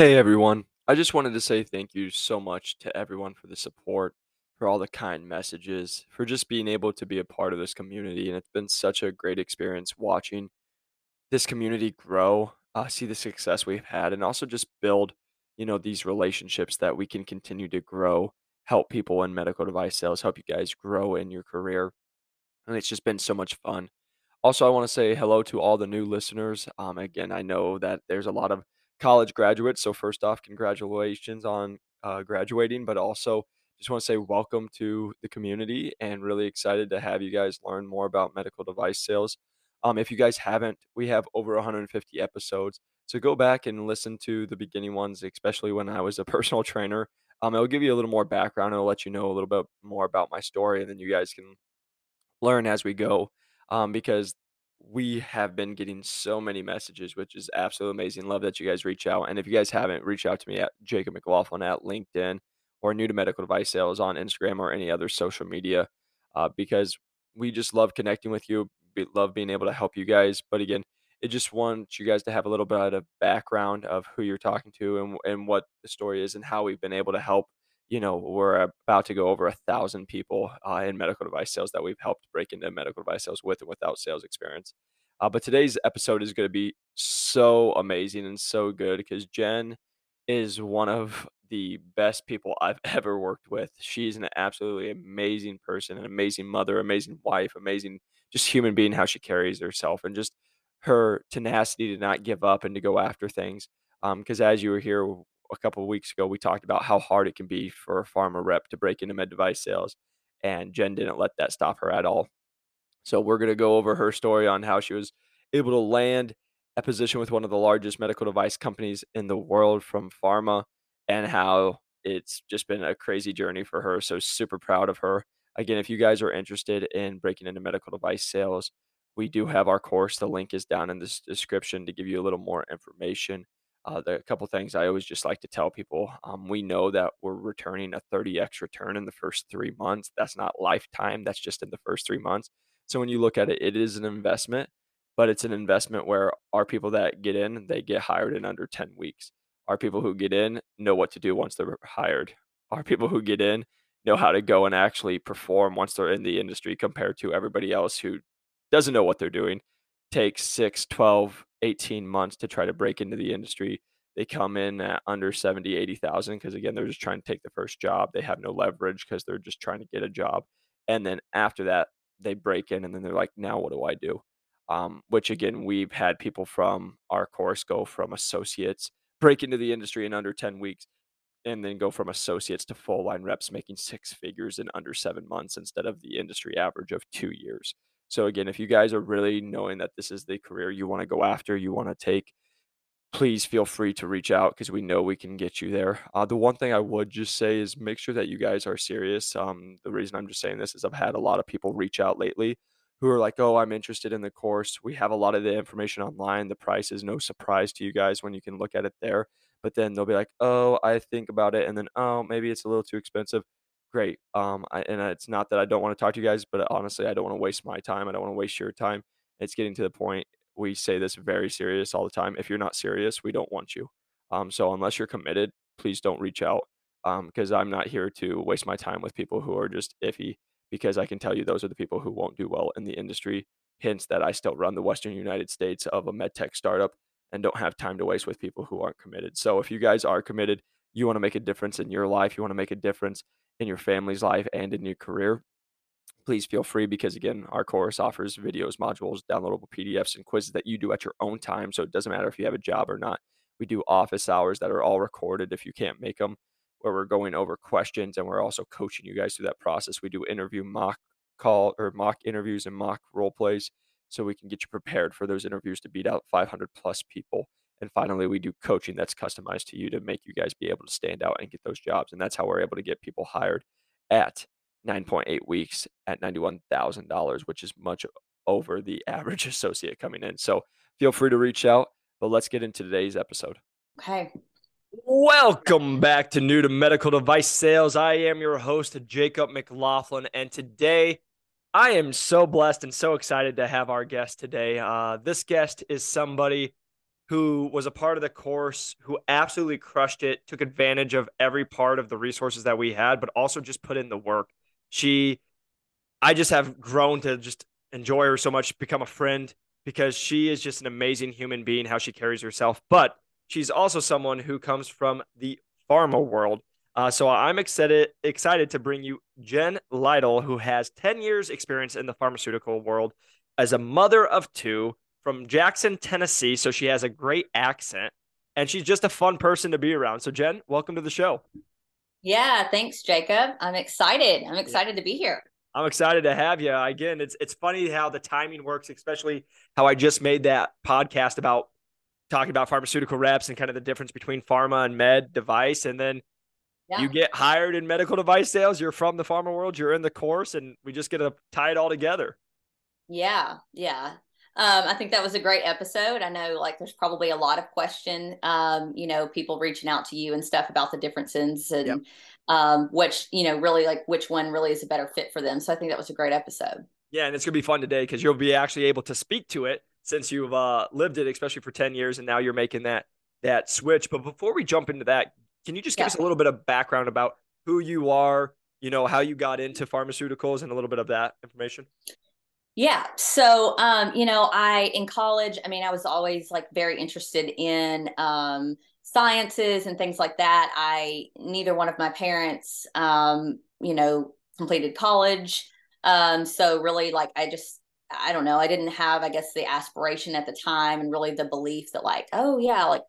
Hey everyone. I just wanted to say thank you so much to everyone for the support, for all the kind messages, for just being able to be a part of this community. And it's been such a great experience watching this community grow, uh, see the success we've had, and also just build, you know, these relationships that we can continue to grow, help people in medical device sales, help you guys grow in your career. And it's just been so much fun. Also, I want to say hello to all the new listeners. Um, again, I know that there's a lot of college graduates. So, first off, congratulations on uh, graduating, but also just want to say welcome to the community and really excited to have you guys learn more about medical device sales. Um, if you guys haven't, we have over 150 episodes. So, go back and listen to the beginning ones, especially when I was a personal trainer. Um, it'll give you a little more background. It'll let you know a little bit more about my story, and then you guys can learn as we go um, because we have been getting so many messages, which is absolutely amazing. Love that you guys reach out. And if you guys haven't, reach out to me at Jacob McLaughlin at LinkedIn or new to medical device sales on Instagram or any other social media uh, because we just love connecting with you. We love being able to help you guys. But again, it just wants you guys to have a little bit of background of who you're talking to and, and what the story is and how we've been able to help you know, we're about to go over a thousand people uh, in medical device sales that we've helped break into medical device sales with and without sales experience. Uh, but today's episode is going to be so amazing and so good because Jen is one of the best people I've ever worked with. She's an absolutely amazing person, an amazing mother, amazing wife, amazing just human being, how she carries herself, and just her tenacity to not give up and to go after things. Because um, as you were here a couple of weeks ago, we talked about how hard it can be for a pharma rep to break into med device sales, and Jen didn't let that stop her at all. So we're going to go over her story on how she was able to land a position with one of the largest medical device companies in the world from pharma, and how it's just been a crazy journey for her. So super proud of her. Again, if you guys are interested in breaking into medical device sales, we do have our course. The link is down in this description to give you a little more information. Uh, the couple things I always just like to tell people um, we know that we're returning a 30x return in the first three months. That's not lifetime, that's just in the first three months. So when you look at it, it is an investment, but it's an investment where our people that get in, they get hired in under 10 weeks. Our people who get in know what to do once they're hired. Our people who get in know how to go and actually perform once they're in the industry compared to everybody else who doesn't know what they're doing takes 6 12 18 months to try to break into the industry. They come in at under 70, 80,000 because again, they're just trying to take the first job. They have no leverage because they're just trying to get a job. And then after that, they break in and then they're like, now what do I do? Um, which again, we've had people from our course go from associates, break into the industry in under 10 weeks, and then go from associates to full line reps making six figures in under seven months instead of the industry average of two years. So again, if you guys are really knowing that this is the career you want to go after, you want to take, please feel free to reach out because we know we can get you there. Uh, the one thing I would just say is make sure that you guys are serious. Um, the reason I'm just saying this is I've had a lot of people reach out lately who are like, "Oh, I'm interested in the course." We have a lot of the information online. The price is no surprise to you guys when you can look at it there. But then they'll be like, "Oh, I think about it," and then, "Oh, maybe it's a little too expensive." Great. Um, I, and it's not that I don't want to talk to you guys, but honestly, I don't want to waste my time. I don't want to waste your time. It's getting to the point we say this very serious all the time. If you're not serious, we don't want you. Um, so unless you're committed, please don't reach out because um, I'm not here to waste my time with people who are just iffy. Because I can tell you, those are the people who won't do well in the industry. Hence, that I still run the Western United States of a medtech startup and don't have time to waste with people who aren't committed. So if you guys are committed, you want to make a difference in your life, you want to make a difference in your family's life and in your career, please feel free because again, our course offers videos, modules, downloadable PDFs, and quizzes that you do at your own time. So it doesn't matter if you have a job or not. We do office hours that are all recorded if you can't make them, where we're going over questions and we're also coaching you guys through that process. We do interview mock call or mock interviews and mock role plays so we can get you prepared for those interviews to beat out 500 plus people and finally, we do coaching that's customized to you to make you guys be able to stand out and get those jobs. And that's how we're able to get people hired at 9.8 weeks at $91,000, which is much over the average associate coming in. So feel free to reach out, but let's get into today's episode. Okay. Welcome back to New to Medical Device Sales. I am your host, Jacob McLaughlin, and today I am so blessed and so excited to have our guest today. Uh, this guest is somebody who was a part of the course, who absolutely crushed it, took advantage of every part of the resources that we had, but also just put in the work. She, I just have grown to just enjoy her so much, become a friend because she is just an amazing human being, how she carries herself. But she's also someone who comes from the pharma world. Uh, so I'm excited excited to bring you Jen Lytle, who has 10 years experience in the pharmaceutical world as a mother of two from Jackson, Tennessee. So she has a great accent and she's just a fun person to be around. So Jen, welcome to the show. Yeah, thanks, Jacob. I'm excited. I'm excited to be here. I'm excited to have you. Again, it's it's funny how the timing works, especially how I just made that podcast about talking about pharmaceutical reps and kind of the difference between pharma and med device. And then yeah. you get hired in medical device sales. You're from the pharma world. You're in the course, and we just get to tie it all together. Yeah, yeah. Um, I think that was a great episode. I know like there's probably a lot of question, um, you know, people reaching out to you and stuff about the differences and yep. um, which, you know, really like which one really is a better fit for them. So I think that was a great episode. Yeah, and it's gonna be fun today because you'll be actually able to speak to it since you've uh, lived it, especially for 10 years, and now you're making that that switch. But before we jump into that, can you just give yeah. us a little bit of background about who you are, you know, how you got into pharmaceuticals and a little bit of that information? Yeah. So, um, you know, I in college, I mean, I was always like very interested in um, sciences and things like that. I neither one of my parents, um, you know, completed college. Um, so really, like, I just, I don't know, I didn't have, I guess, the aspiration at the time and really the belief that, like, oh yeah, like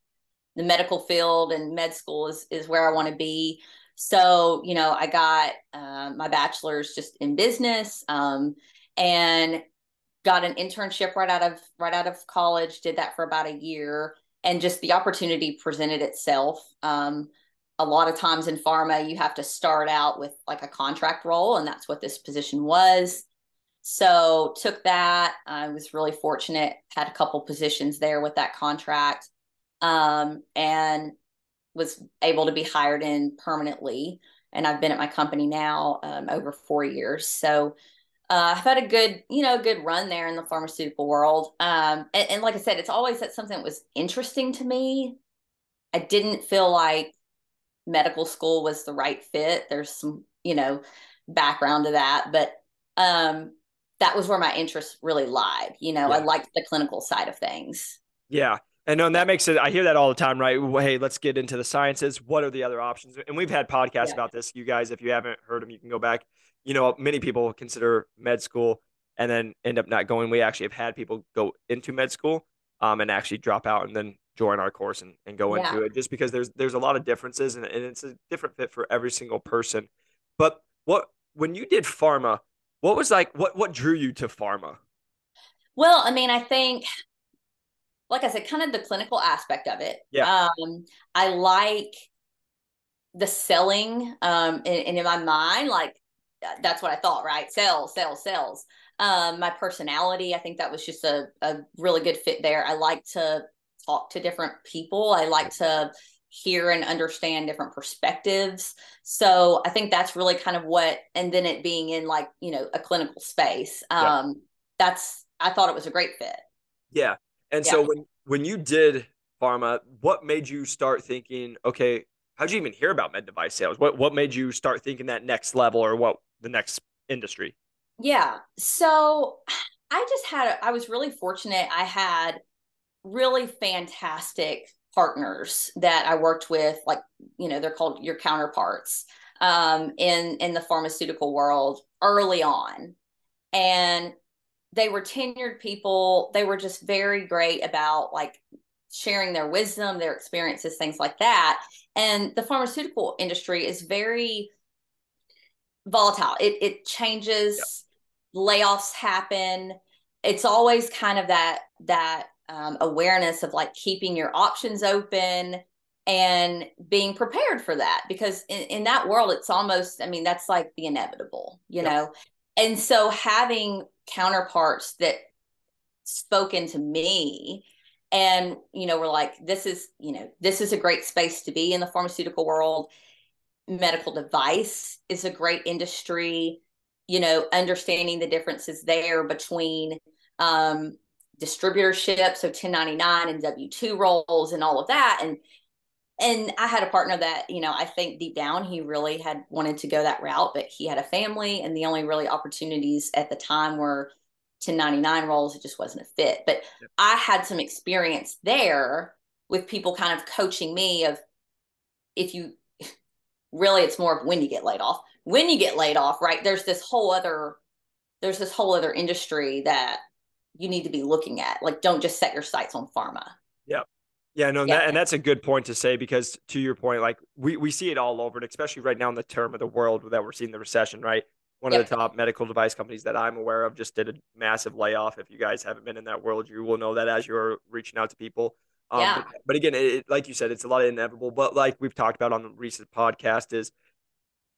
the medical field and med school is is where I want to be. So, you know, I got uh, my bachelor's just in business. Um, and got an internship right out of right out of college did that for about a year and just the opportunity presented itself. Um, a lot of times in pharma you have to start out with like a contract role and that's what this position was. So took that. I was really fortunate had a couple positions there with that contract um, and was able to be hired in permanently and i've been at my company now um, over four years. So uh, I've had a good, you know, good run there in the pharmaceutical world. Um, and, and like I said, it's always that something that was interesting to me. I didn't feel like medical school was the right fit. There's some, you know, background to that, but um, that was where my interest really lied. You know, yeah. I liked the clinical side of things. Yeah. And no, and that makes it. I hear that all the time, right? Hey, let's get into the sciences. What are the other options? And we've had podcasts yeah. about this. You guys, if you haven't heard them, you can go back you know, many people consider med school and then end up not going. We actually have had people go into med school um, and actually drop out and then join our course and, and go yeah. into it just because there's there's a lot of differences and, and it's a different fit for every single person. But what when you did pharma, what was like what what drew you to pharma? Well, I mean, I think like I said, kind of the clinical aspect of it. Yeah. Um, I like the selling um in my mind like that's what I thought, right? Sales, sales, sales. Um, my personality, I think that was just a, a really good fit there. I like to talk to different people. I like to hear and understand different perspectives. So I think that's really kind of what, and then it being in like, you know, a clinical space. Um, yeah. that's, I thought it was a great fit. Yeah. And yeah. so when, when you did pharma, what made you start thinking, okay, how'd you even hear about med device sales? What, what made you start thinking that next level or what, the next industry? Yeah. So I just had, I was really fortunate. I had really fantastic partners that I worked with, like, you know, they're called your counterparts um, in, in the pharmaceutical world early on. And they were tenured people. They were just very great about like sharing their wisdom, their experiences, things like that. And the pharmaceutical industry is very volatile. It it changes. Yep. Layoffs happen. It's always kind of that that um, awareness of like keeping your options open and being prepared for that because in, in that world it's almost i mean that's like the inevitable you yep. know and so having counterparts that spoken to me and you know we're like this is you know this is a great space to be in the pharmaceutical world medical device is a great industry you know understanding the differences there between um, distributorship, so 1099 and W2 roles and all of that. And and I had a partner that, you know, I think deep down he really had wanted to go that route, but he had a family and the only really opportunities at the time were 1099 roles. It just wasn't a fit. But. I had some experience there with people kind of coaching me of if you really it's more of when you get laid off. When you get laid off, right? There's this whole other there's this whole other industry that you need to be looking at. Like don't just set your sights on pharma. Yep. Yeah, no, yeah. That, and that's a good point to say because to your point, like we, we see it all over, and especially right now in the term of the world that we're seeing the recession, right? One yep. of the top medical device companies that I'm aware of just did a massive layoff. If you guys haven't been in that world, you will know that as you're reaching out to people. Um, yeah. But, but again, it, like you said, it's a lot of inevitable. But like we've talked about on the recent podcast, is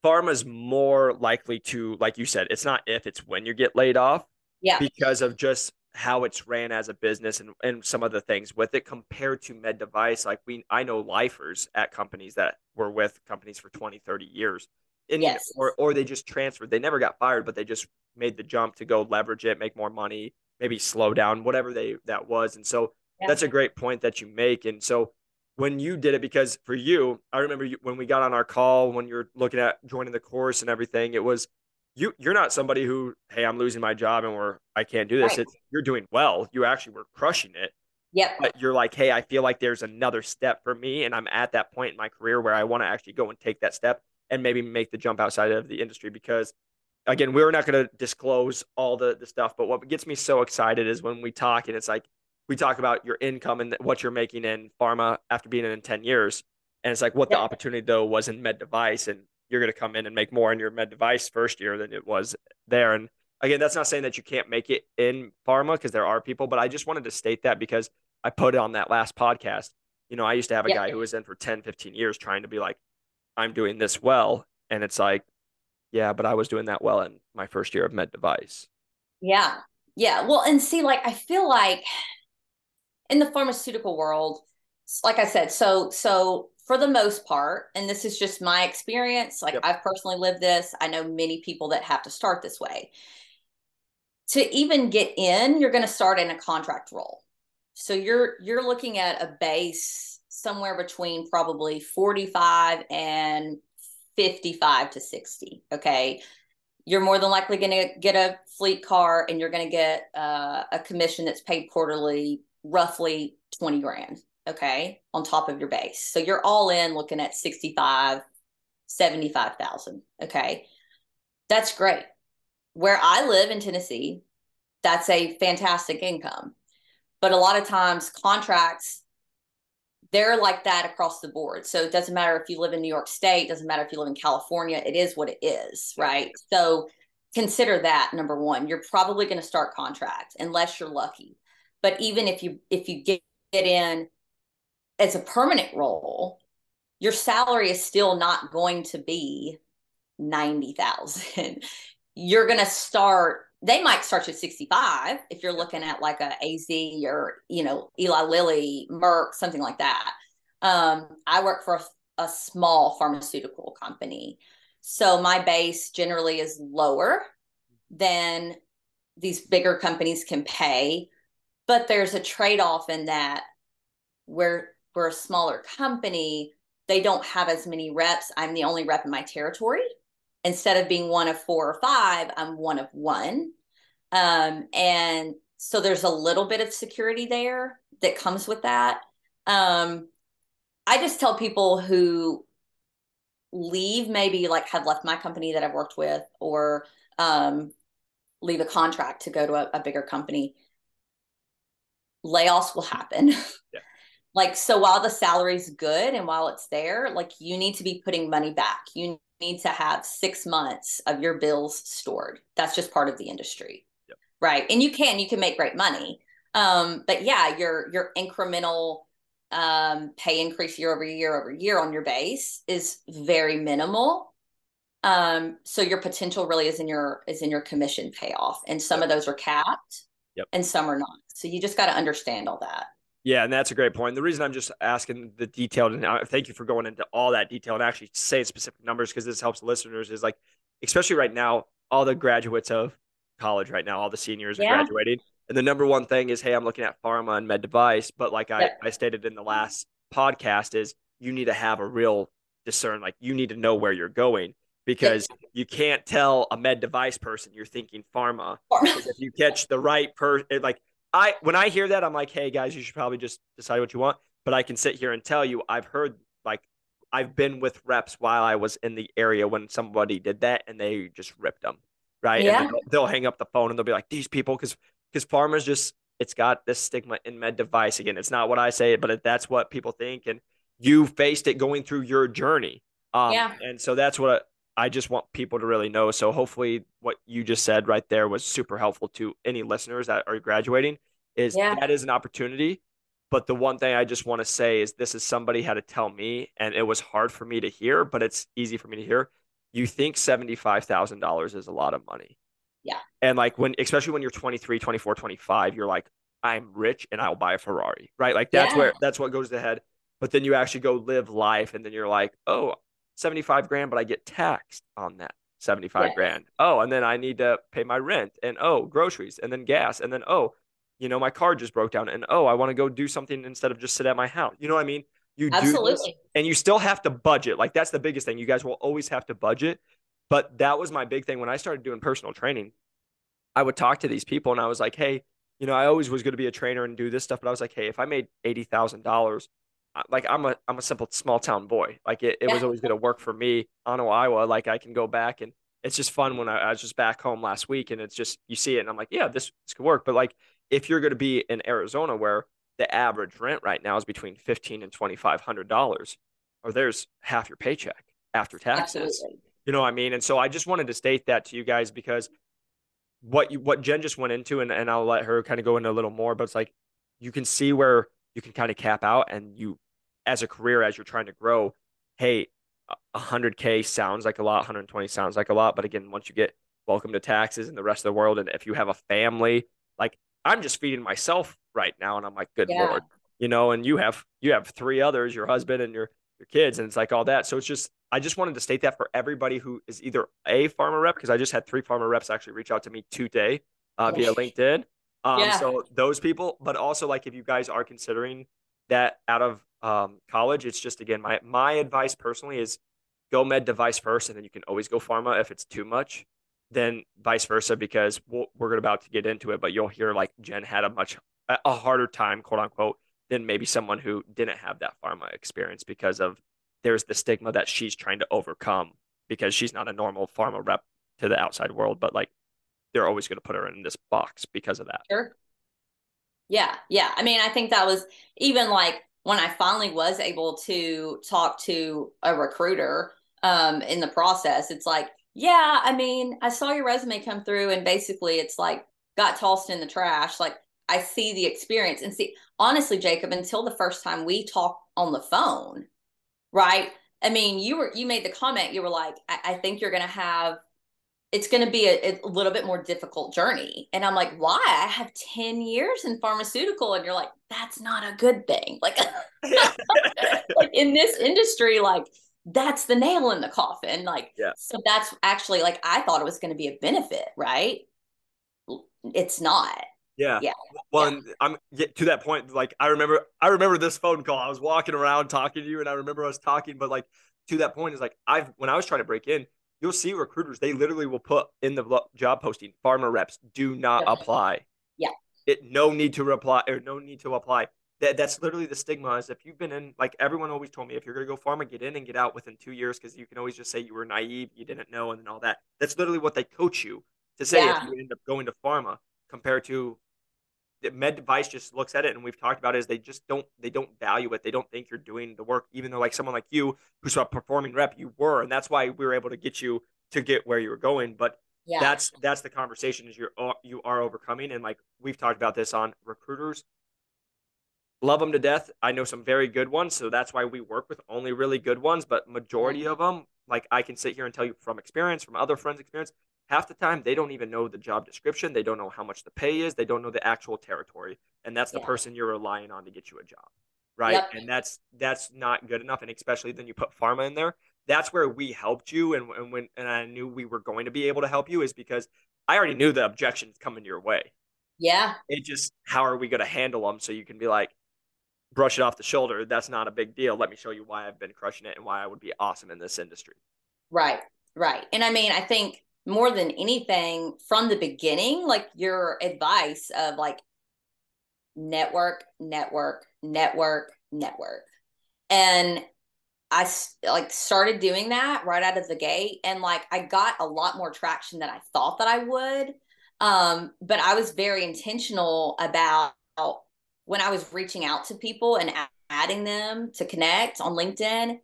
pharma's more likely to, like you said, it's not if, it's when you get laid off. Yeah. Because of just how it's ran as a business and, and some of the things with it compared to med device like we i know lifers at companies that were with companies for 20 30 years and, yes. or, or they just transferred they never got fired but they just made the jump to go leverage it make more money maybe slow down whatever they that was and so yeah. that's a great point that you make and so when you did it because for you i remember you, when we got on our call when you're looking at joining the course and everything it was you you're not somebody who hey i'm losing my job and we're i can't do this right. it's you're doing well you actually were crushing it yeah but you're like hey i feel like there's another step for me and i'm at that point in my career where i want to actually go and take that step and maybe make the jump outside of the industry because again we're not going to disclose all the the stuff but what gets me so excited is when we talk and it's like we talk about your income and what you're making in pharma after being in 10 years and it's like what yeah. the opportunity though was in med device and you're going to come in and make more in your med device first year than it was there. And again, that's not saying that you can't make it in pharma because there are people, but I just wanted to state that because I put it on that last podcast. You know, I used to have a yeah. guy who was in for 10, 15 years trying to be like, I'm doing this well. And it's like, yeah, but I was doing that well in my first year of med device. Yeah. Yeah. Well, and see, like, I feel like in the pharmaceutical world, like I said, so, so for the most part, and this is just my experience, like yep. I've personally lived this, I know many people that have to start this way. To even get in, you're going to start in a contract role. So you're you're looking at a base somewhere between probably 45 and 55 to 60, okay? You're more than likely going to get a fleet car and you're going to get uh, a commission that's paid quarterly roughly 20 grand okay, on top of your base. So you're all in looking at 65, 75,000, okay? That's great. Where I live in Tennessee, that's a fantastic income. But a lot of times contracts they're like that across the board. So it doesn't matter if you live in New York State, doesn't matter if you live in California, it is what it is, right? So consider that number 1. You're probably going to start contracts unless you're lucky. But even if you if you get, in as a permanent role, your salary is still not going to be 90,000. You're going to start they might start at 65 if you're looking at like a AZ or you know Eli Lilly, Merck, something like that. Um, I work for a, a small pharmaceutical company, so my base generally is lower than these bigger companies can pay. But there's a trade off in that where we're a smaller company, they don't have as many reps. I'm the only rep in my territory. Instead of being one of four or five, I'm one of one. Um, and so there's a little bit of security there that comes with that. Um, I just tell people who leave, maybe like have left my company that I've worked with, or um, leave a contract to go to a, a bigger company. Layoffs will happen. Yeah. Like so while the salary's good and while it's there like you need to be putting money back. You need to have six months of your bills stored. That's just part of the industry. Yep. right. And you can you can make great money. Um, but yeah your your incremental um, pay increase year over year over year on your base is very minimal. Um, so your potential really is in your is in your commission payoff. And some yep. of those are capped yep. and some are not so you just got to understand all that yeah, and that's a great point. The reason I'm just asking the detailed, and uh, thank you for going into all that detail and actually saying specific numbers because this helps listeners is like, especially right now, all the graduates of college right now, all the seniors yeah. are graduating. And the number one thing is, hey, I'm looking at pharma and med device. But like I, I stated in the last podcast, is you need to have a real discern, like you need to know where you're going because you can't tell a med device person you're thinking pharma. if you catch the right person, like I, when I hear that, I'm like, hey guys, you should probably just decide what you want. But I can sit here and tell you, I've heard like I've been with reps while I was in the area when somebody did that and they just ripped them, right? Yeah. They'll, they'll, hang up the phone and they'll be like, these people, because because pharma's just it's got this stigma in med device again. It's not what I say, but that's what people think, and you faced it going through your journey. Um, yeah. And so that's what I just want people to really know. So hopefully, what you just said right there was super helpful to any listeners that are graduating. Is yeah. that is an opportunity but the one thing I just want to say is this is somebody had to tell me, and it was hard for me to hear, but it's easy for me to hear. You think $75,000 is a lot of money. Yeah. And like when, especially when you're 23, 24, 25, you're like, I'm rich and I'll buy a Ferrari, right? Like that's yeah. where, that's what goes ahead. But then you actually go live life and then you're like, oh, 75 grand, but I get taxed on that 75 yeah. grand. Oh, and then I need to pay my rent and oh, groceries and then gas. And then, oh, you know, my car just broke down and oh, I want to go do something instead of just sit at my house. You know what I mean? You Absolutely. do and you still have to budget. Like that's the biggest thing. You guys will always have to budget. But that was my big thing when I started doing personal training. I would talk to these people and I was like, hey, you know, I always was going to be a trainer and do this stuff, but I was like, hey, if I made eighty thousand dollars, like I'm a I'm a simple small town boy. Like it, it yeah. was always going to work for me on Iowa. Like I can go back and it's just fun when I, I was just back home last week and it's just you see it and I'm like, yeah, this this could work. But like if you're going to be in Arizona where the average rent right now is between fifteen and twenty five hundred dollars, or there's half your paycheck after taxes. Absolutely. You know what I mean? And so I just wanted to state that to you guys because what you what Jen just went into, and, and I'll let her kind of go into a little more, but it's like you can see where you can kind of cap out and you as a career as you're trying to grow, hey, 100k sounds like a lot, 120 sounds like a lot, but again, once you get welcome to taxes and the rest of the world and if you have a family, like I'm just feeding myself right now. And I'm like, good yeah. Lord, you know, and you have, you have three others, your husband and your, your kids. And it's like all that. So it's just, I just wanted to state that for everybody who is either a pharma rep, because I just had three pharma reps actually reach out to me today uh, via LinkedIn. Um, yeah. So those people, but also like if you guys are considering that out of um, college, it's just again my my advice personally is go med device first, and then you can always go pharma if it's too much then vice versa because we we are about to get into it but you'll hear like jen had a much a harder time quote unquote than maybe someone who didn't have that pharma experience because of there's the stigma that she's trying to overcome because she's not a normal pharma rep to the outside world but like they're always going to put her in this box because of that. Sure. Yeah yeah. I mean i think that was even like when i finally was able to talk to a recruiter um in the process it's like yeah, I mean, I saw your resume come through and basically it's like got tossed in the trash. Like I see the experience and see honestly, Jacob, until the first time we talked on the phone, right? I mean, you were you made the comment, you were like, I, I think you're gonna have it's going to be a, a, little bit more difficult journey. And I'm like, why? I have 10 years in pharmaceutical. And you're like, that's not a good thing. Like, like in this industry, like that's the nail in the coffin. Like, yeah. so that's actually like, I thought it was going to be a benefit, right? It's not. Yeah. Yeah. Well, yeah. I'm to that point. Like, I remember, I remember this phone call. I was walking around talking to you, and I remember us talking. But like, to that point is like, I've when I was trying to break in, you'll see recruiters. They literally will put in the job posting, "Pharma reps do not apply." Yeah. It no need to reply or no need to apply that that's literally the stigma is if you've been in like everyone always told me if you're going to go pharma get in and get out within two years because you can always just say you were naive you didn't know and then all that that's literally what they coach you to say yeah. if you end up going to pharma compared to med device just looks at it and we've talked about it is they just don't they don't value it they don't think you're doing the work even though like someone like you who's a performing rep you were and that's why we were able to get you to get where you were going but yeah. that's that's the conversation is you're uh, you are overcoming and like we've talked about this on recruiters love them to death. I know some very good ones, so that's why we work with only really good ones. But majority of them, like I can sit here and tell you from experience, from other friends' experience, half the time they don't even know the job description. They don't know how much the pay is. They don't know the actual territory, and that's the yeah. person you're relying on to get you a job, right? Yep. And that's that's not good enough. And especially then you put pharma in there. That's where we helped you, and, and when and I knew we were going to be able to help you is because I already knew the objections coming your way Yeah. It just, how are we going to handle them so you can be like, brush it off the shoulder. That's not a big deal. Let me show you why I've been crushing it and why I would be awesome in this industry. Right. Right. And I mean, I think more than anything from the beginning, like your advice of like network, network, network, network. And I like started doing that right out of the gate and like I got a lot more traction than I thought that I would. Um, but I was very intentional about when I was reaching out to people and adding them to connect on LinkedIn.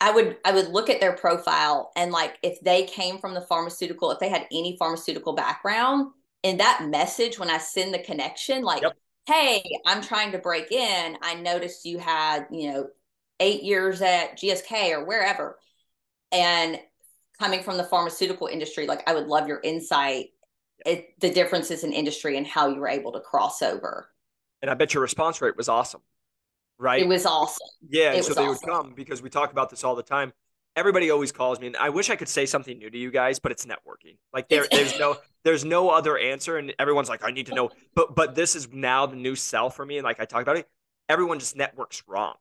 I would I would look at their profile and like if they came from the pharmaceutical, if they had any pharmaceutical background, in that message when I send the connection, like, yep. hey, I'm trying to break in. I noticed you had, you know, eight years at GSK or wherever. And coming from the pharmaceutical industry, like I would love your insight, it, the differences in industry and how you were able to cross over. And I bet your response rate was awesome, right? It was awesome. Yeah. It so they awesome. would come because we talk about this all the time. Everybody always calls me, and I wish I could say something new to you guys, but it's networking. Like there, there's no, there's no other answer, and everyone's like, I need to know. But, but this is now the new sell for me, and like I talk about it, everyone just networks wrong.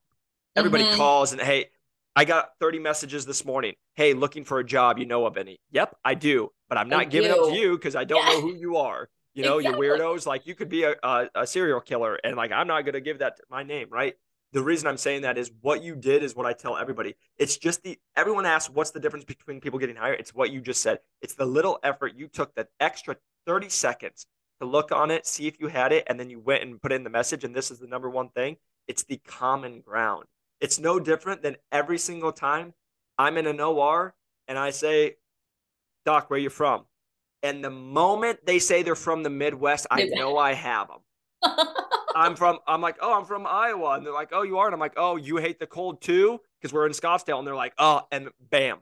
Everybody mm-hmm. calls and hey, I got 30 messages this morning. Hey, looking for a job. You know of any? Yep, I do, but I'm not I giving do. it to you because I don't yeah. know who you are. You know, exactly. you weirdos. Like you could be a, a, a serial killer, and like I'm not gonna give that my name, right? The reason I'm saying that is what you did is what I tell everybody. It's just the everyone asks what's the difference between people getting hired. It's what you just said. It's the little effort you took that extra 30 seconds to look on it, see if you had it, and then you went and put in the message. And this is the number one thing. It's the common ground. It's no different than every single time I'm in an OR and I say, Doc, where you from? And the moment they say they're from the Midwest, I know I have them. I'm from, I'm like, oh, I'm from Iowa. And they're like, oh, you are. And I'm like, oh, you hate the cold too? Because we're in Scottsdale. And they're like, oh, and bam,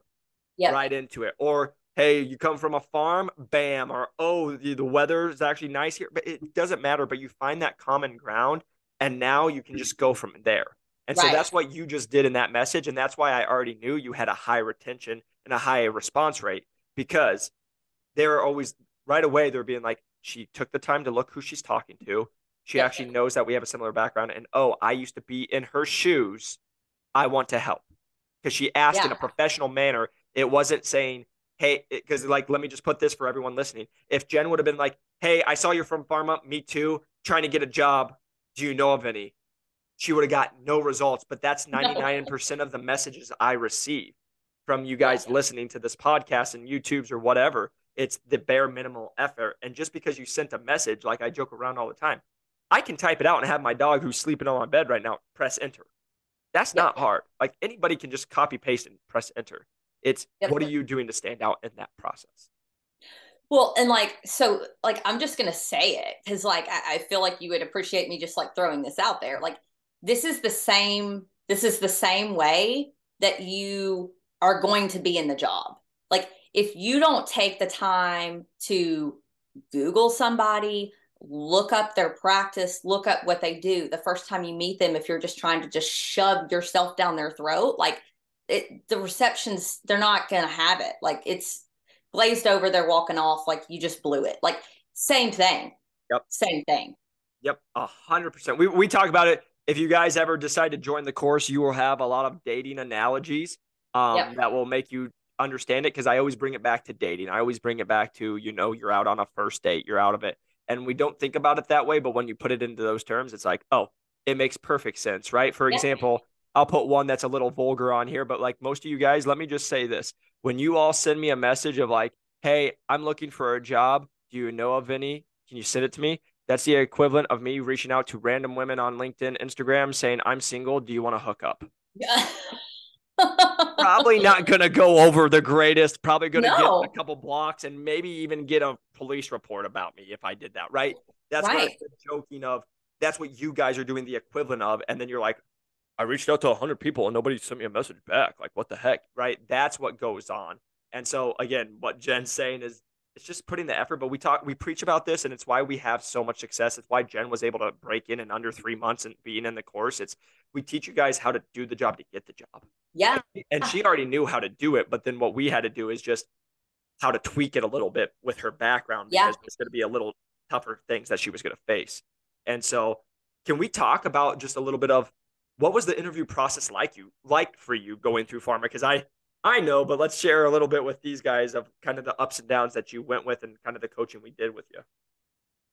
yep. right into it. Or, hey, you come from a farm, bam. Or, oh, the, the weather is actually nice here. But it doesn't matter. But you find that common ground. And now you can just go from there. And right. so that's what you just did in that message. And that's why I already knew you had a high retention and a high response rate because they're always right away, they're being like, she took the time to look who she's talking to. She yeah. actually knows that we have a similar background. And oh, I used to be in her shoes. I want to help. Because she asked yeah. in a professional manner. It wasn't saying, hey, because like, let me just put this for everyone listening. If Jen would have been like, hey, I saw you're from Pharma, me too, trying to get a job. Do you know of any? she would have got no results. But that's 99% of the messages I receive from you guys yeah. listening to this podcast and YouTubes or whatever. It's the bare minimal effort. And just because you sent a message, like I joke around all the time, I can type it out and have my dog who's sleeping on my bed right now press enter. That's yep. not hard. Like anybody can just copy paste and press enter. It's yep. what are you doing to stand out in that process? Well, and like, so, like, I'm just going to say it because, like, I, I feel like you would appreciate me just like throwing this out there. Like, this is the same this is the same way that you are going to be in the job like if you don't take the time to google somebody look up their practice look up what they do the first time you meet them if you're just trying to just shove yourself down their throat like it the receptions they're not gonna have it. Like it's glazed over they're walking off like you just blew it. Like same thing. Yep. Same thing. Yep a hundred percent. We, we talk about it. If you guys ever decide to join the course, you will have a lot of dating analogies um, yep. that will make you understand it because I always bring it back to dating. I always bring it back to, you know, you're out on a first date, you're out of it. And we don't think about it that way. But when you put it into those terms, it's like, oh, it makes perfect sense, right? For example, I'll put one that's a little vulgar on here, but like most of you guys, let me just say this. When you all send me a message of like, hey, I'm looking for a job, do you know of any? Can you send it to me? That's the equivalent of me reaching out to random women on LinkedIn, Instagram, saying, I'm single. Do you want to hook up? Yeah. probably not going to go over the greatest. Probably going to no. get a couple blocks and maybe even get a police report about me if I did that. Right. That's right. joking of. That's what you guys are doing the equivalent of. And then you're like, I reached out to 100 people and nobody sent me a message back. Like, what the heck? Right. That's what goes on. And so, again, what Jen's saying is it's just putting the effort. But we talk, we preach about this, and it's why we have so much success. It's why Jen was able to break in in under three months and being in the course. It's we teach you guys how to do the job to get the job. Yeah, and she already knew how to do it, but then what we had to do is just how to tweak it a little bit with her background. Yeah, it's going to be a little tougher things that she was going to face. And so, can we talk about just a little bit of what was the interview process like you like for you going through pharma? Because I I know, but let's share a little bit with these guys of kind of the ups and downs that you went with and kind of the coaching we did with you.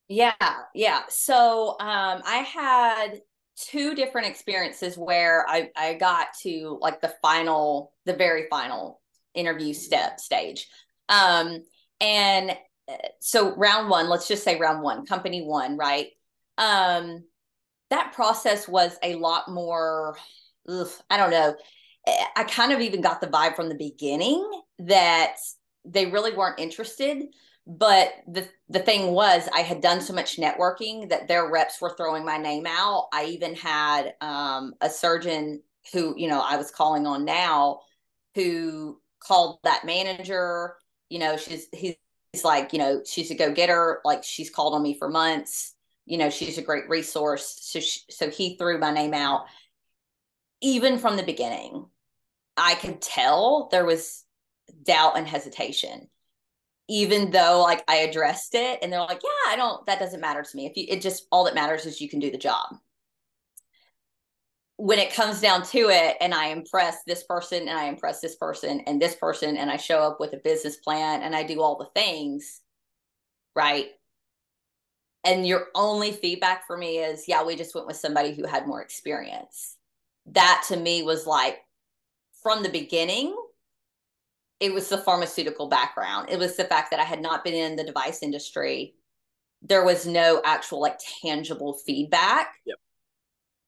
Yeah, yeah. So um, I had two different experiences where I, I got to like the final, the very final interview step stage. Um, and uh, so round one, let's just say round one, company one, right? Um, that process was a lot more, ugh, I don't know. I kind of even got the vibe from the beginning that they really weren't interested. But the the thing was, I had done so much networking that their reps were throwing my name out. I even had um, a surgeon who, you know, I was calling on now, who called that manager. You know, she's he's like, you know, she's a go getter. Like she's called on me for months. You know, she's a great resource. So she, so he threw my name out even from the beginning, I could tell there was doubt and hesitation. Even though like I addressed it and they're like, yeah, I don't that doesn't matter to me. If you it just all that matters is you can do the job. When it comes down to it and I impress this person and I impress this person and this person and I show up with a business plan and I do all the things, right? And your only feedback for me is, yeah, we just went with somebody who had more experience that to me was like from the beginning it was the pharmaceutical background it was the fact that i had not been in the device industry there was no actual like tangible feedback yep.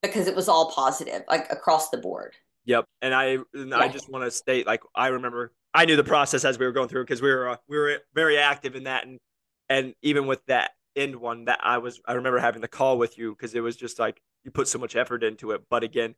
Because it was all positive like across the board yep and i and yeah. i just want to state like i remember i knew the process as we were going through because we were uh, we were very active in that and and even with that end one that i was i remember having the call with you because it was just like you put so much effort into it but again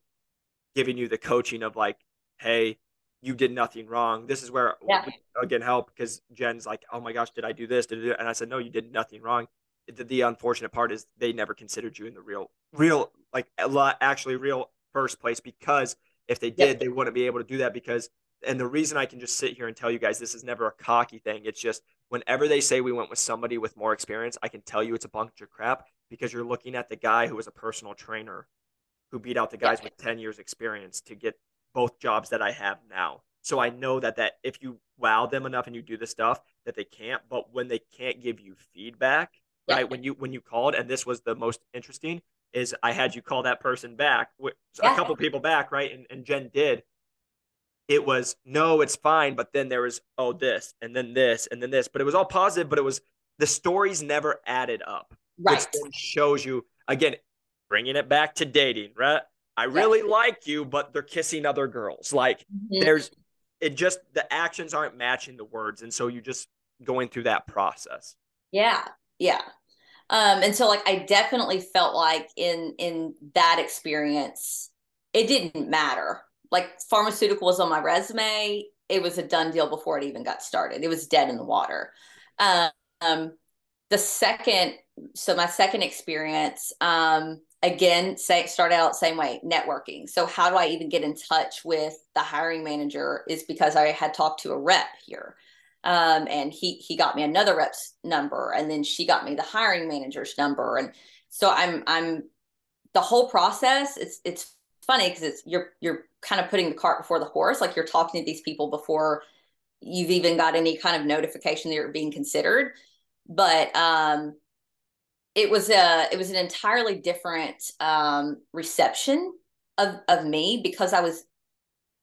giving you the coaching of like, hey, you did nothing wrong. This is where yeah. again help because Jen's like, oh my gosh, did I do this? Did I do? And I said, no, you did nothing wrong. The, the unfortunate part is they never considered you in the real, real, like a lot actually real first place because if they did, yeah. they wouldn't be able to do that because. And the reason I can just sit here and tell you guys this is never a cocky thing. It's just whenever they say we went with somebody with more experience, I can tell you it's a bunch of crap because you're looking at the guy who was a personal trainer who beat out the guys with 10 years experience to get both jobs that I have now. So I know that that if you wow them enough and you do the stuff that they can't, but when they can't give you feedback, yeah. right? When you when you called and this was the most interesting is I had you call that person back, yeah. a couple people back, right? And and Jen did. It was no, it's fine, but then there was oh this and then this and then this, but it was all positive, but it was the stories never added up. Right. Which shows you again bringing it back to dating, right? I really yeah. like you, but they're kissing other girls. Like mm-hmm. there's it just the actions aren't matching the words. And so you just going through that process. Yeah. Yeah. Um, and so like I definitely felt like in in that experience, it didn't matter. Like pharmaceutical was on my resume. It was a done deal before it even got started. It was dead in the water. Um, the second, so my second experience, um, again say start out same way networking so how do i even get in touch with the hiring manager is because i had talked to a rep here um, and he he got me another rep's number and then she got me the hiring manager's number. And so i'm i'm the whole process it's it's funny because it's you're you're kind of putting the cart before the horse. Like you're talking to these people before you've even got any kind of notification that you're being considered. But um it was a it was an entirely different um, reception of of me because I was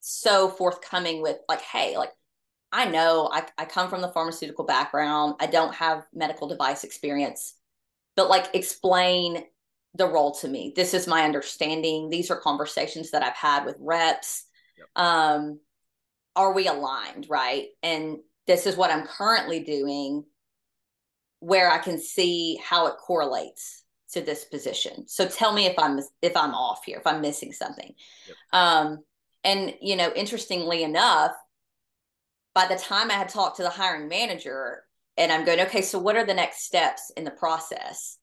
so forthcoming with like, hey, like I know I, I come from the pharmaceutical background. I don't have medical device experience, but like explain the role to me. This is my understanding. These are conversations that I've had with reps. Yep. Um, are we aligned, right? And this is what I'm currently doing where I can see how it correlates to this position. So tell me if I'm if I'm off here, if I'm missing something. Yep. Um, and you know, interestingly enough, by the time I had talked to the hiring manager, and I'm going, okay, so what are the next steps in the process?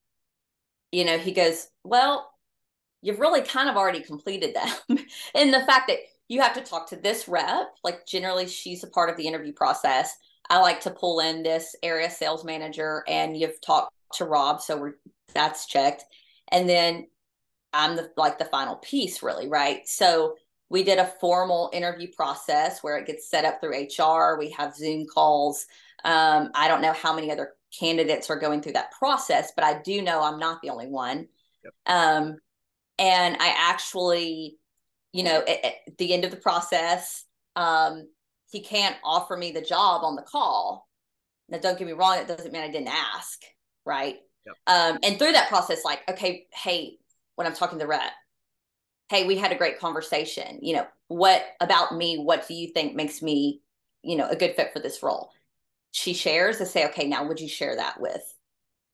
You know, he goes, well, you've really kind of already completed them, and the fact that you have to talk to this rep, like generally she's a part of the interview process I like to pull in this area sales manager and you've talked to Rob, so we're that's checked. And then I'm the like the final piece, really, right? So we did a formal interview process where it gets set up through HR. We have Zoom calls. Um, I don't know how many other candidates are going through that process, but I do know I'm not the only one. Yep. Um, and I actually, you know, at, at, the end of the process, um, he can't offer me the job on the call. Now, don't get me wrong; it doesn't mean I didn't ask, right? Yep. Um, and through that process, like, okay, hey, when I'm talking to the rep, hey, we had a great conversation. You know, what about me? What do you think makes me, you know, a good fit for this role? She shares to say, okay, now would you share that with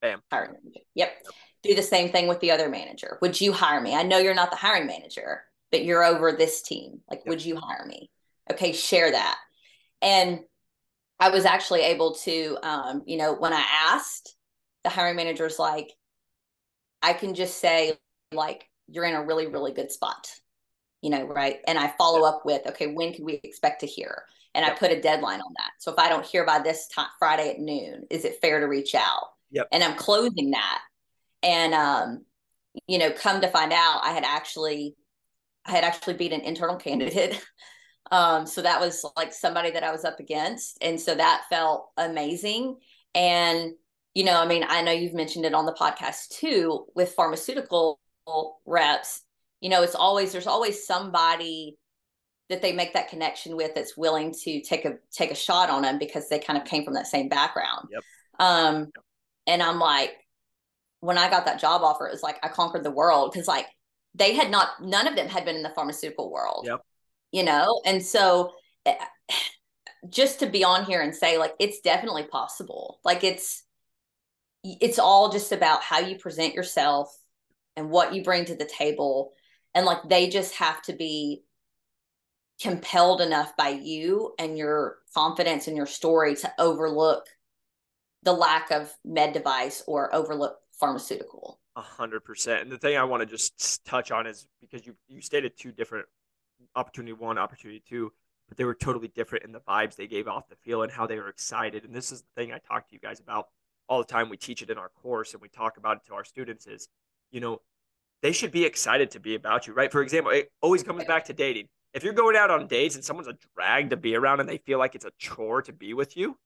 Bam. hiring manager? Yep. yep. Do the same thing with the other manager. Would you hire me? I know you're not the hiring manager, but you're over this team. Like, yep. would you hire me? Okay, share that. And I was actually able to, um, you know, when I asked, the hiring manager's like, I can just say, like, you're in a really, really good spot, you know, right? And I follow up with, okay, when can we expect to hear? And yep. I put a deadline on that. So if I don't hear by this time, Friday at noon, is it fair to reach out? Yep. And I'm closing that. And, um, you know, come to find out, I had actually, I had actually beat an internal candidate. um, so that was like somebody that I was up against. And so that felt amazing. And, you know, I mean, I know you've mentioned it on the podcast too with pharmaceutical reps, you know, it's always there's always somebody that they make that connection with that's willing to take a take a shot on them because they kind of came from that same background. Yep. Um, yep. and I'm like, when I got that job offer, it was like I conquered the world because like they had not none of them had been in the pharmaceutical world. Yep. You know, and so eh, just to be on here and say like it's definitely possible. Like it's it's all just about how you present yourself and what you bring to the table and like they just have to be compelled enough by you and your confidence in your story to overlook the lack of med device or overlook pharmaceutical. A hundred percent. And the thing I want to just touch on is because you you stated two different opportunity one, opportunity two, but they were totally different in the vibes they gave off the field and how they were excited. And this is the thing I talk to you guys about all the time. We teach it in our course and we talk about it to our students is you know, they should be excited to be about you, right? For example, it always comes back to dating. If you're going out on dates and someone's a drag to be around and they feel like it's a chore to be with you,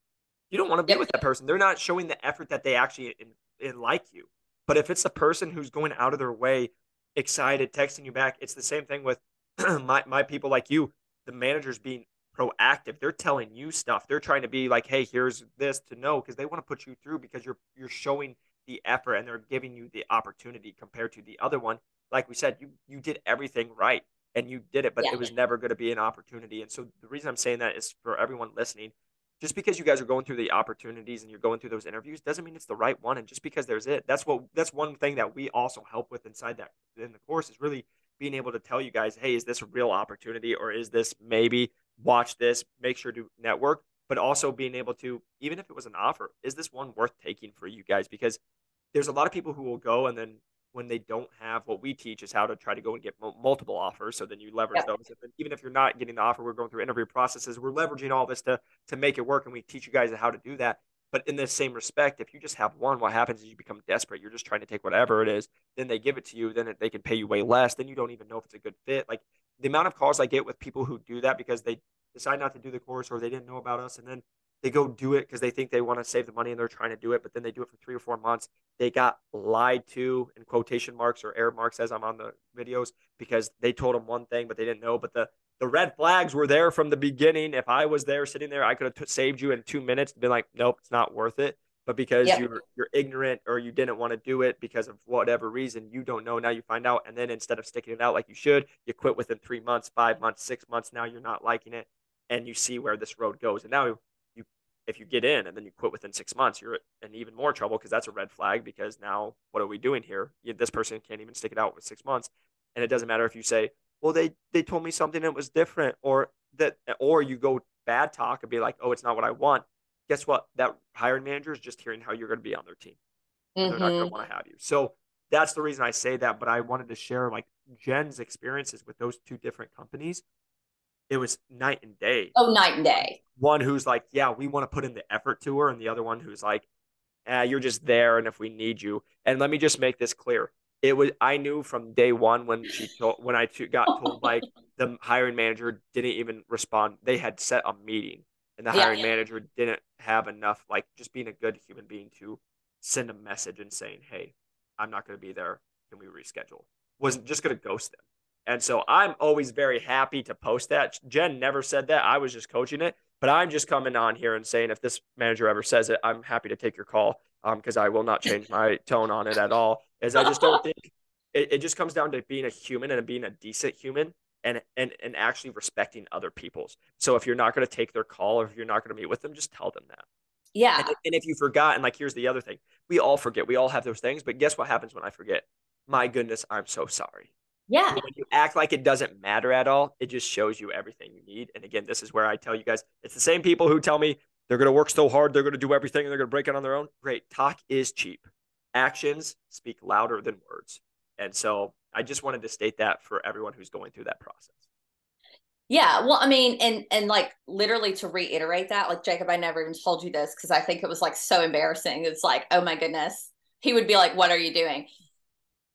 you don't want to be yep. with that person. They're not showing the effort that they actually in, in like you. But if it's the person who's going out of their way, excited, texting you back, it's the same thing with my my people like you. The managers being proactive. They're telling you stuff. They're trying to be like, hey, here's this to know because they want to put you through because you're you're showing the effort and they're giving you the opportunity compared to the other one. Like we said, you you did everything right and you did it, but yeah. it was never going to be an opportunity. And so the reason I'm saying that is for everyone listening, just because you guys are going through the opportunities and you're going through those interviews doesn't mean it's the right one. And just because there's it, that's what that's one thing that we also help with inside that in the course is really being able to tell you guys, hey, is this a real opportunity or is this maybe watch this, make sure to network, but also being able to, even if it was an offer, is this one worth taking for you guys? Because there's a lot of people who will go and then when they don't have what we teach is how to try to go and get multiple offers. So then you leverage those. And even if you're not getting the offer, we're going through interview processes. We're leveraging all this to to make it work, and we teach you guys how to do that. But in the same respect, if you just have one, what happens is you become desperate. You're just trying to take whatever it is. Then they give it to you. Then they can pay you way less. Then you don't even know if it's a good fit. Like the amount of calls I get with people who do that because they decide not to do the course or they didn't know about us, and then they go do it because they think they want to save the money and they're trying to do it, but then they do it for three or four months. They got lied to in quotation marks or air marks as I'm on the videos because they told them one thing, but they didn't know. But the the red flags were there from the beginning. If I was there sitting there, I could have t- saved you in two minutes. Been like, nope, it's not worth it. But because yep. you're you're ignorant or you didn't want to do it because of whatever reason, you don't know. Now you find out, and then instead of sticking it out like you should, you quit within three months, five months, six months. Now you're not liking it, and you see where this road goes. And now you if you get in and then you quit within six months, you're in even more trouble because that's a red flag. Because now, what are we doing here? This person can't even stick it out with six months, and it doesn't matter if you say, "Well, they they told me something that was different," or that, or you go bad talk and be like, "Oh, it's not what I want." Guess what? That hiring manager is just hearing how you're going to be on their team. Mm-hmm. They're not going to want to have you. So that's the reason I say that. But I wanted to share like Jen's experiences with those two different companies it was night and day. Oh, night and day. One who's like, yeah, we want to put in the effort to her, and the other one who's like, eh, you're just there, and if we need you, and let me just make this clear. It was I knew from day one when she told when I got told like the hiring manager didn't even respond. They had set a meeting, and the hiring yeah. manager didn't have enough like just being a good human being to send a message and saying, "Hey, I'm not going to be there. Can we reschedule?" Wasn't just going to ghost them. And so I'm always very happy to post that. Jen never said that. I was just coaching it, but I'm just coming on here and saying if this manager ever says it, I'm happy to take your call because um, I will not change my tone on it at all. As I just don't think it, it just comes down to being a human and being a decent human and and and actually respecting other people's. So if you're not going to take their call or if you're not going to meet with them, just tell them that. Yeah. And, and if you forgot, and like here's the other thing, we all forget. We all have those things, but guess what happens when I forget? My goodness, I'm so sorry. Yeah. When you act like it doesn't matter at all, it just shows you everything you need. And again, this is where I tell you guys it's the same people who tell me they're going to work so hard, they're going to do everything, and they're going to break it on their own. Great. Talk is cheap. Actions speak louder than words. And so I just wanted to state that for everyone who's going through that process. Yeah, well, I mean, and and like literally to reiterate that, like Jacob, I never even told you this because I think it was like so embarrassing. It's like, oh my goodness, he would be like, "What are you doing?"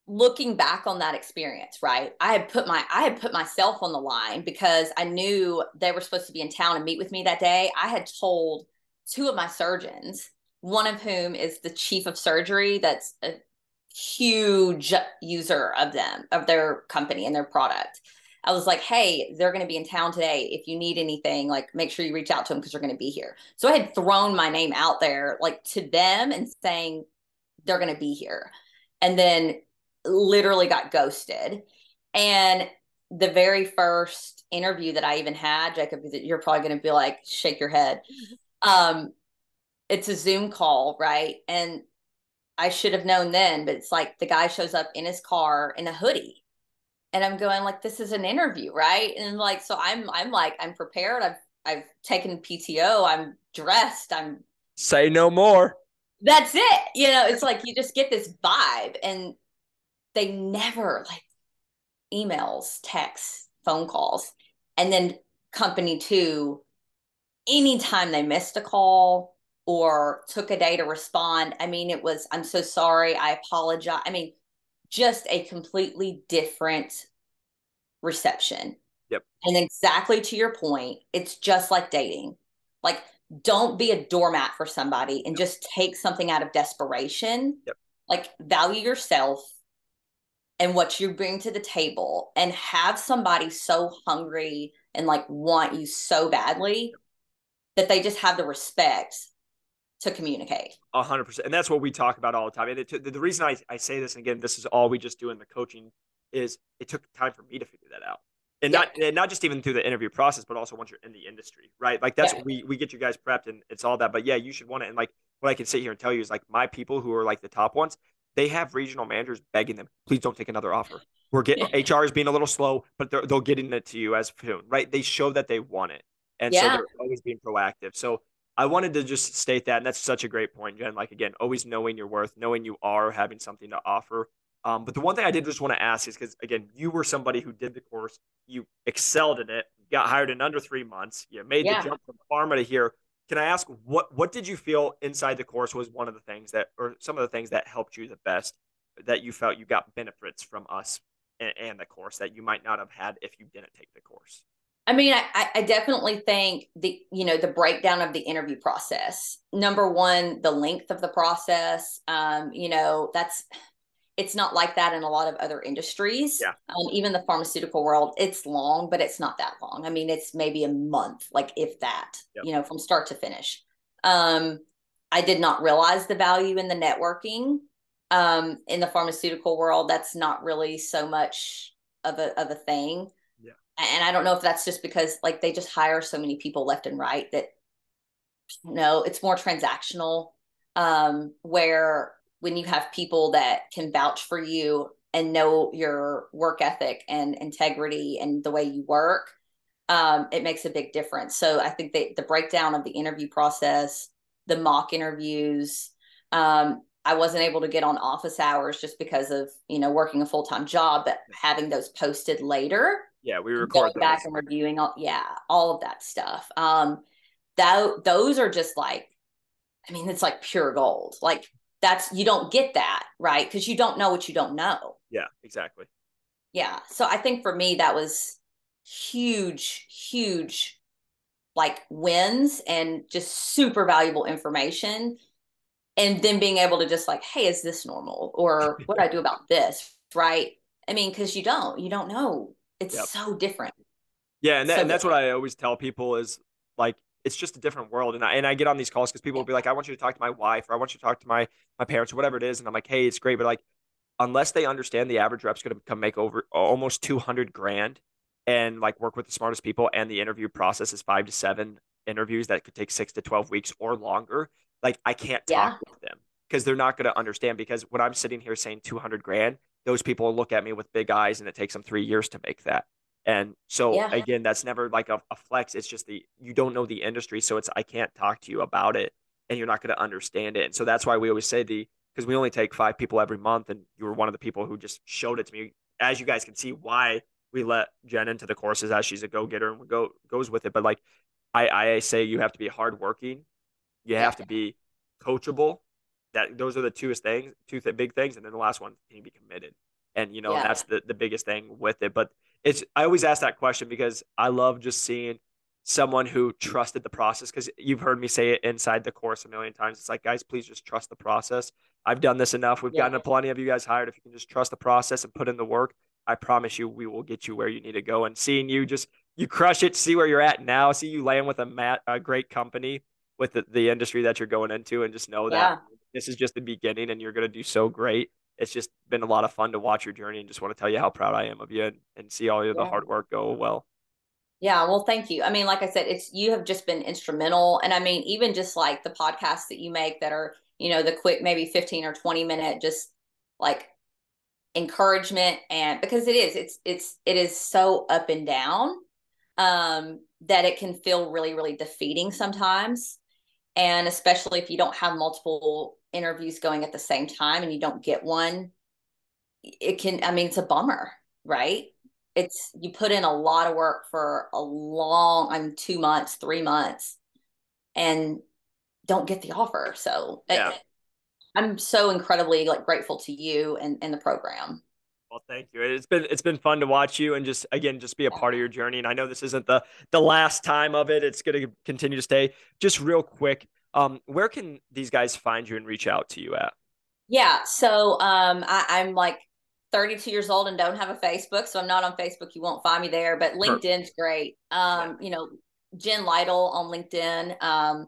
Looking back on that experience, right? I had put my I had put myself on the line because I knew they were supposed to be in town and meet with me that day. I had told two of my surgeons, one of whom is the chief of surgery that's a huge user of them, of their company and their product. I was like, hey, they're going to be in town today. If you need anything, like make sure you reach out to them because they're going to be here. So I had thrown my name out there, like to them and saying they're going to be here. And then literally got ghosted. And the very first interview that I even had, Jacob, you're probably going to be like, shake your head. Um, it's a Zoom call, right? And I should have known then, but it's like the guy shows up in his car in a hoodie. And I'm going like, this is an interview, right? And like, so I'm, I'm like, I'm prepared. I've, I've taken PTO. I'm dressed. I'm say no more. That's it. You know, it's like you just get this vibe. And they never like emails, texts, phone calls. And then company two, anytime they missed a call or took a day to respond, I mean, it was, I'm so sorry. I apologize. I mean, just a completely different reception. Yep. And exactly to your point, it's just like dating. Like, don't be a doormat for somebody and yep. just take something out of desperation. Yep. Like, value yourself and what you bring to the table and have somebody so hungry and like want you so badly that they just have the respect to communicate. A hundred percent. And that's what we talk about all the time. And it, the reason I, I say this, and again, this is all we just do in the coaching is it took time for me to figure that out. And yeah. not and not just even through the interview process, but also once you're in the industry, right? Like that's yeah. what we we get you guys prepped and it's all that. But yeah, you should want it. And like what I can sit here and tell you is like my people who are like the top ones, they have regional managers begging them, please don't take another offer. We're getting HR is being a little slow, but they're they'll getting it to you as soon, right? They show that they want it, and yeah. so they're always being proactive. So I wanted to just state that, and that's such a great point, Jen. Like again, always knowing your worth, knowing you are having something to offer. Um, but the one thing I did just want to ask is because again, you were somebody who did the course, you excelled in it, got hired in under three months, you made yeah. the jump from pharma to here. Can I ask what what did you feel inside the course was one of the things that, or some of the things that helped you the best, that you felt you got benefits from us and, and the course that you might not have had if you didn't take the course? I mean, I, I definitely think the you know the breakdown of the interview process. Number one, the length of the process. Um, you know, that's it's not like that in a lot of other industries. Yeah. Um, even the pharmaceutical world, it's long, but it's not that long. I mean, it's maybe a month, like if that, yep. you know, from start to finish. Um, I did not realize the value in the networking. Um, in the pharmaceutical world, that's not really so much of a of a thing. Yeah. And I don't know if that's just because like they just hire so many people left and right that you know it's more transactional. Um, where when you have people that can vouch for you and know your work ethic and integrity and the way you work, um, it makes a big difference. So I think that the breakdown of the interview process, the mock interviews, um, I wasn't able to get on office hours just because of you know working a full time job, but having those posted later. Yeah, we record back and reviewing all yeah all of that stuff. Um, that those are just like I mean, it's like pure gold. Like that's you don't get that, right? Because you don't know what you don't know. Yeah, exactly. Yeah. So I think for me that was huge, huge like wins and just super valuable information. And then being able to just like, hey, is this normal? Or what do I do about this? Right. I mean, because you don't, you don't know. It's yep. so different. Yeah, and, that, so and that's what I always tell people is like it's just a different world. And I and I get on these calls because people will be like, I want you to talk to my wife or I want you to talk to my my parents or whatever it is. And I'm like, hey, it's great, but like unless they understand the average rep's going to come make over almost 200 grand and like work with the smartest people and the interview process is five to seven interviews that could take six to 12 weeks or longer like i can't talk yeah. with them because they're not going to understand because when i'm sitting here saying 200 grand those people look at me with big eyes and it takes them three years to make that and so yeah. again, that's never like a, a, flex. It's just the you don't know the industry, so it's I can't talk to you about it, and you're not going to understand it. And so that's why we always say the because we only take five people every month, and you were one of the people who just showed it to me. As you guys can see, why we let Jen into the courses as she's a go getter and go goes with it. But like I I say, you have to be hardworking, you have to be coachable. That those are the two things, two th- big things, and then the last one, can you be committed? And you know yeah. that's the the biggest thing with it. But it's I always ask that question because I love just seeing someone who trusted the process because you've heard me say it inside the course a million times. It's like, guys, please just trust the process. I've done this enough. We've yeah. gotten plenty of you guys hired. If you can just trust the process and put in the work, I promise you, we will get you where you need to go. And seeing you just you crush it, see where you're at now, see you land with a mat, a great company with the, the industry that you're going into, and just know that this is just the beginning, and you're going to do so great it's just been a lot of fun to watch your journey and just want to tell you how proud I am of you and, and see all of the hard work go well. Yeah, well, thank you. I mean, like I said, it's you have just been instrumental. And I mean, even just like the podcasts that you make that are, you know, the quick maybe 15 or 20 minute just like encouragement and because it is, it's it's it is so up and down um that it can feel really, really defeating sometimes. And especially if you don't have multiple interviews going at the same time and you don't get one, it can, I mean, it's a bummer, right? It's, you put in a lot of work for a long, I'm two months, three months, and don't get the offer. So eh, yeah. it, I'm so incredibly like grateful to you and, and the program. Well, thank you. It's been it's been fun to watch you and just again just be a part of your journey. And I know this isn't the the last time of it. It's going to continue to stay. Just real quick, um, where can these guys find you and reach out to you at? Yeah, so um, I, I'm like 32 years old and don't have a Facebook, so I'm not on Facebook. You won't find me there, but LinkedIn's great. Um, yeah. you know, Jen Lytle on LinkedIn. Um,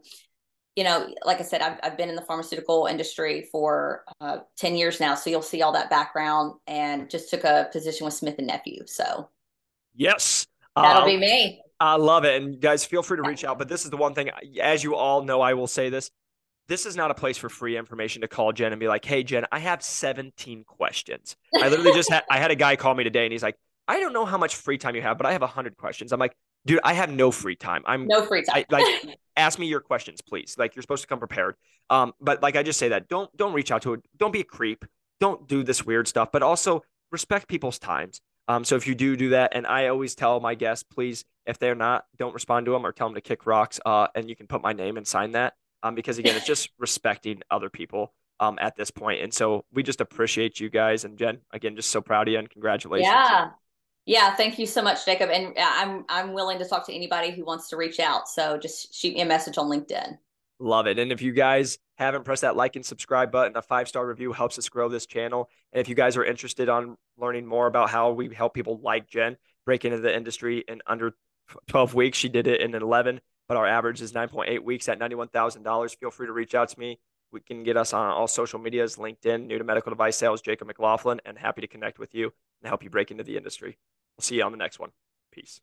you know, like I said, I've, I've been in the pharmaceutical industry for uh, 10 years now. So you'll see all that background and just took a position with Smith and Nephew. So, yes, that'll uh, be me. I love it. And guys, feel free to reach out. But this is the one thing, as you all know, I will say this. This is not a place for free information to call Jen and be like, hey, Jen, I have 17 questions. I literally just had, I had a guy call me today and he's like, I don't know how much free time you have, but I have 100 questions. I'm like, dude, I have no free time. I'm no free time. I, like, ask me your questions, please. Like, you're supposed to come prepared. Um, but like I just say that, don't don't reach out to it. Don't be a creep. Don't do this weird stuff. But also respect people's times. Um, so if you do do that, and I always tell my guests, please, if they're not, don't respond to them or tell them to kick rocks. Uh, and you can put my name and sign that. Um, because again, it's just respecting other people. Um, at this point, and so we just appreciate you guys and Jen again, just so proud of you and congratulations. Yeah, yeah. Thank you so much, Jacob. And I'm I'm willing to talk to anybody who wants to reach out. So just shoot me a message on LinkedIn. Love it. And if you guys haven't pressed that like and subscribe button, a five star review helps us grow this channel. And if you guys are interested on learning more about how we help people like Jen break into the industry in under 12 weeks, she did it in 11, but our average is 9.8 weeks at $91,000. Feel free to reach out to me. We can get us on all social medias, LinkedIn, new to medical device sales, Jacob McLaughlin, and happy to connect with you and help you break into the industry. We'll see you on the next one. Peace.